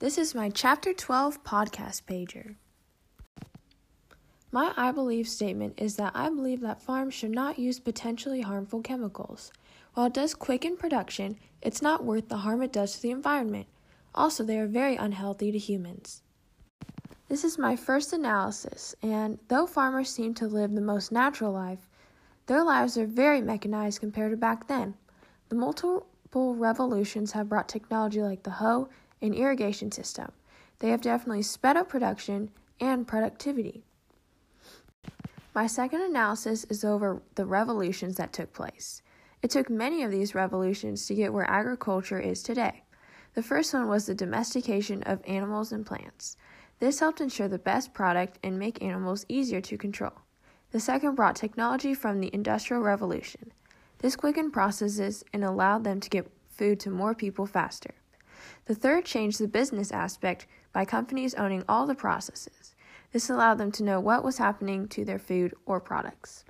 This is my Chapter 12 podcast pager. My I believe statement is that I believe that farms should not use potentially harmful chemicals. While it does quicken production, it's not worth the harm it does to the environment. Also, they are very unhealthy to humans. This is my first analysis, and though farmers seem to live the most natural life, their lives are very mechanized compared to back then. The multiple revolutions have brought technology like the hoe and irrigation system. They have definitely sped up production and productivity. My second analysis is over the revolutions that took place. It took many of these revolutions to get where agriculture is today. The first one was the domestication of animals and plants. This helped ensure the best product and make animals easier to control. The second brought technology from the Industrial Revolution. This quickened processes and allowed them to get food to more people faster. The third changed the business aspect by companies owning all the processes. This allowed them to know what was happening to their food or products.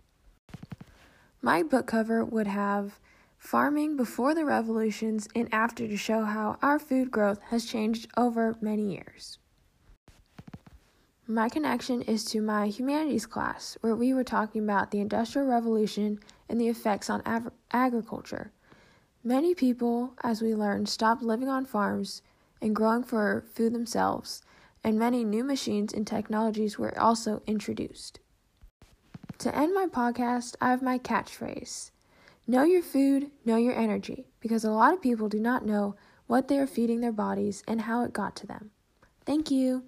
My book cover would have farming before the revolutions and after to show how our food growth has changed over many years. My connection is to my humanities class, where we were talking about the Industrial Revolution and the effects on ag- agriculture. Many people, as we learned, stopped living on farms and growing for food themselves, and many new machines and technologies were also introduced. To end my podcast, I have my catchphrase Know your food, know your energy, because a lot of people do not know what they are feeding their bodies and how it got to them. Thank you.